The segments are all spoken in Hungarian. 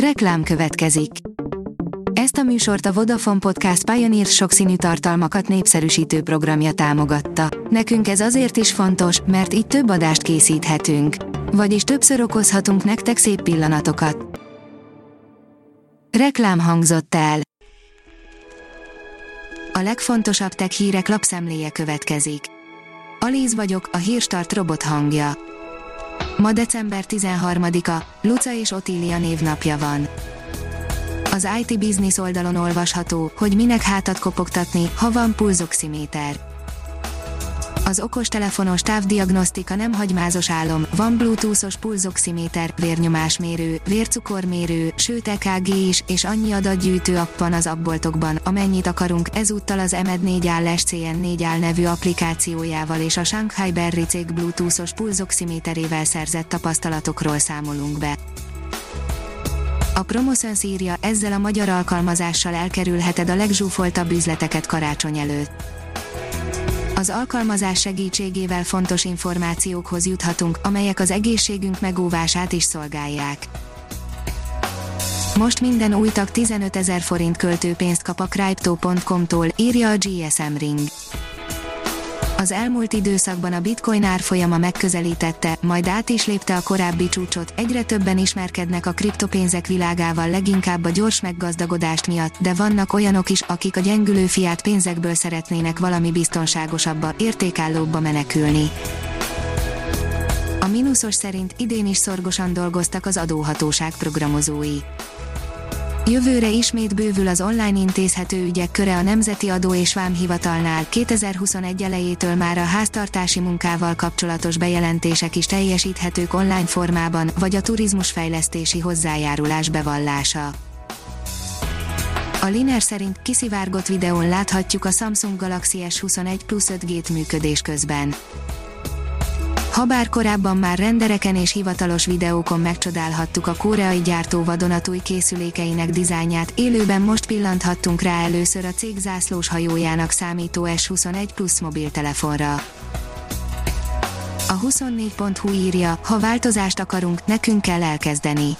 Reklám következik. Ezt a műsort a Vodafone Podcast Pioneer sokszínű tartalmakat népszerűsítő programja támogatta. Nekünk ez azért is fontos, mert így több adást készíthetünk. Vagyis többször okozhatunk nektek szép pillanatokat. Reklám hangzott el. A legfontosabb tech hírek lapszemléje következik. Alíz vagyok, a hírstart robot hangja. Ma december 13-a, Luca és Otília névnapja van. Az IT Business oldalon olvasható, hogy minek hátat kopogtatni, ha van pulzoximéter. Az okostelefonos távdiagnosztika nem hagymázos álom, van bluetoothos pulzoximéter, vérnyomásmérő, vércukormérő, sőt EKG is, és annyi adatgyűjtő app az appboltokban, amennyit akarunk, ezúttal az emed 4 áll SCN4 áll nevű applikációjával és a Shanghai Berry cég bluetoothos pulzoximéterével szerzett tapasztalatokról számolunk be. A Promoszön írja, ezzel a magyar alkalmazással elkerülheted a legzsúfoltabb üzleteket karácsony előtt. Az alkalmazás segítségével fontos információkhoz juthatunk, amelyek az egészségünk megóvását is szolgálják. Most minden új tag 15 ezer forint költőpénzt kap a Crypto.com-tól, írja a GSM Ring. Az elmúlt időszakban a bitcoin árfolyama megközelítette, majd át is lépte a korábbi csúcsot, egyre többen ismerkednek a kriptopénzek világával leginkább a gyors meggazdagodást miatt, de vannak olyanok is, akik a gyengülő fiát pénzekből szeretnének valami biztonságosabba, értékállóbba menekülni. A mínuszos szerint idén is szorgosan dolgoztak az adóhatóság programozói. Jövőre ismét bővül az online intézhető ügyek köre a Nemzeti Adó és Vámhivatalnál, 2021 elejétől már a háztartási munkával kapcsolatos bejelentések is teljesíthetők online formában, vagy a turizmusfejlesztési hozzájárulás bevallása. A Liner szerint kiszivárgott videón láthatjuk a Samsung Galaxy S21 Plus 5G-t működés közben. Habár korábban már rendereken és hivatalos videókon megcsodálhattuk a koreai gyártó vadonatúj készülékeinek dizájnját, élőben most pillanthattunk rá először a cég zászlós hajójának számító S21 Plus mobiltelefonra. A 24.hu írja, ha változást akarunk, nekünk kell elkezdeni.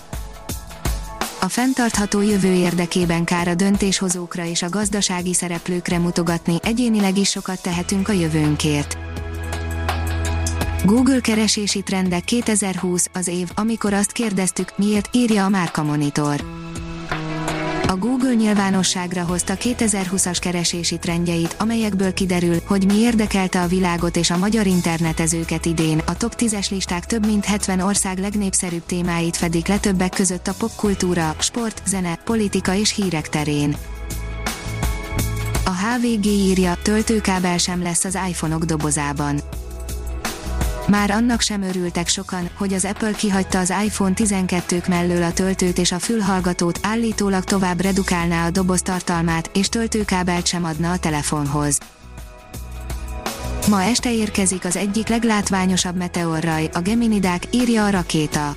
A fenntartható jövő érdekében kár a döntéshozókra és a gazdasági szereplőkre mutogatni, egyénileg is sokat tehetünk a jövőnkért Google keresési trendek 2020 az év, amikor azt kérdeztük, miért írja a Márka Monitor. A Google nyilvánosságra hozta 2020-as keresési trendjeit, amelyekből kiderül, hogy mi érdekelte a világot és a magyar internetezőket idén. A top 10-es listák több mint 70 ország legnépszerűbb témáit fedik le többek között a popkultúra, sport, zene, politika és hírek terén. A HVG írja, töltőkábel sem lesz az iPhone-ok dobozában már annak sem örültek sokan, hogy az Apple kihagyta az iPhone 12-k mellől a töltőt és a fülhallgatót, állítólag tovább redukálná a doboz tartalmát, és töltőkábelt sem adna a telefonhoz. Ma este érkezik az egyik leglátványosabb meteorraj, a Geminidák, írja a rakéta.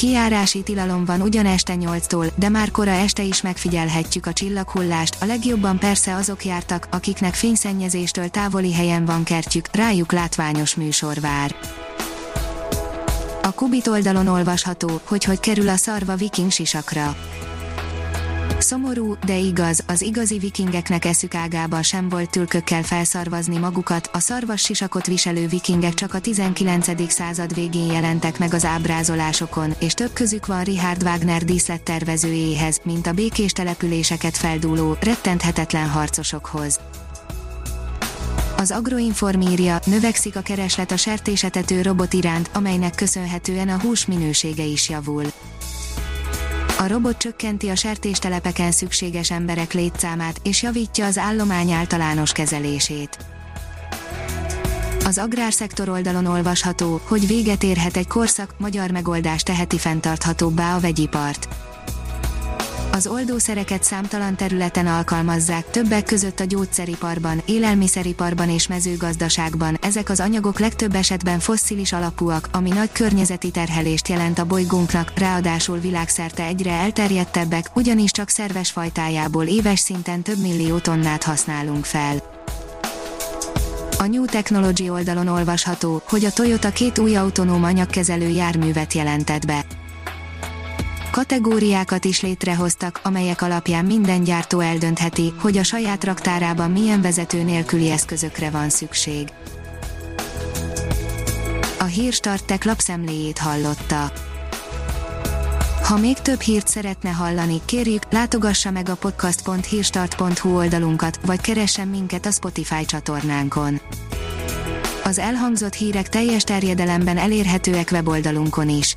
Kiárási tilalom van ugyan este 8-tól, de már kora este is megfigyelhetjük a csillaghullást, a legjobban persze azok jártak, akiknek fényszennyezéstől távoli helyen van kertjük, rájuk látványos műsor vár. A Kubit oldalon olvasható, hogy hogy kerül a szarva viking sisakra. Szomorú, de igaz, az igazi vikingeknek eszük ágában sem volt tülkökkel felszarvazni magukat, a szarvas sisakot viselő vikingek csak a 19. század végén jelentek meg az ábrázolásokon, és több közük van Richard Wagner díszlettervezőjéhez, mint a békés településeket feldúló, rettenthetetlen harcosokhoz. Az Agroinform írja, növekszik a kereslet a sertésetető robot iránt, amelynek köszönhetően a hús minősége is javul. A robot csökkenti a sertéstelepeken szükséges emberek létszámát és javítja az állomány általános kezelését. Az agrárszektor oldalon olvasható, hogy véget érhet egy korszak, magyar megoldás teheti fenntarthatóbbá a vegyipart. Az oldószereket számtalan területen alkalmazzák, többek között a gyógyszeriparban, élelmiszeriparban és mezőgazdaságban. Ezek az anyagok legtöbb esetben fosszilis alapúak, ami nagy környezeti terhelést jelent a bolygónknak, ráadásul világszerte egyre elterjedtebbek, ugyanis csak szerves fajtájából éves szinten több millió tonnát használunk fel. A New Technology oldalon olvasható, hogy a Toyota két új autonóm anyagkezelő járművet jelentett be. Kategóriákat is létrehoztak, amelyek alapján minden gyártó eldöntheti, hogy a saját raktárában milyen vezető nélküli eszközökre van szükség. A Hírstartek lapszemléjét hallotta. Ha még több hírt szeretne hallani, kérjük, látogassa meg a podcast.hírstart.hu oldalunkat, vagy keressen minket a Spotify csatornánkon. Az elhangzott hírek teljes terjedelemben elérhetőek weboldalunkon is.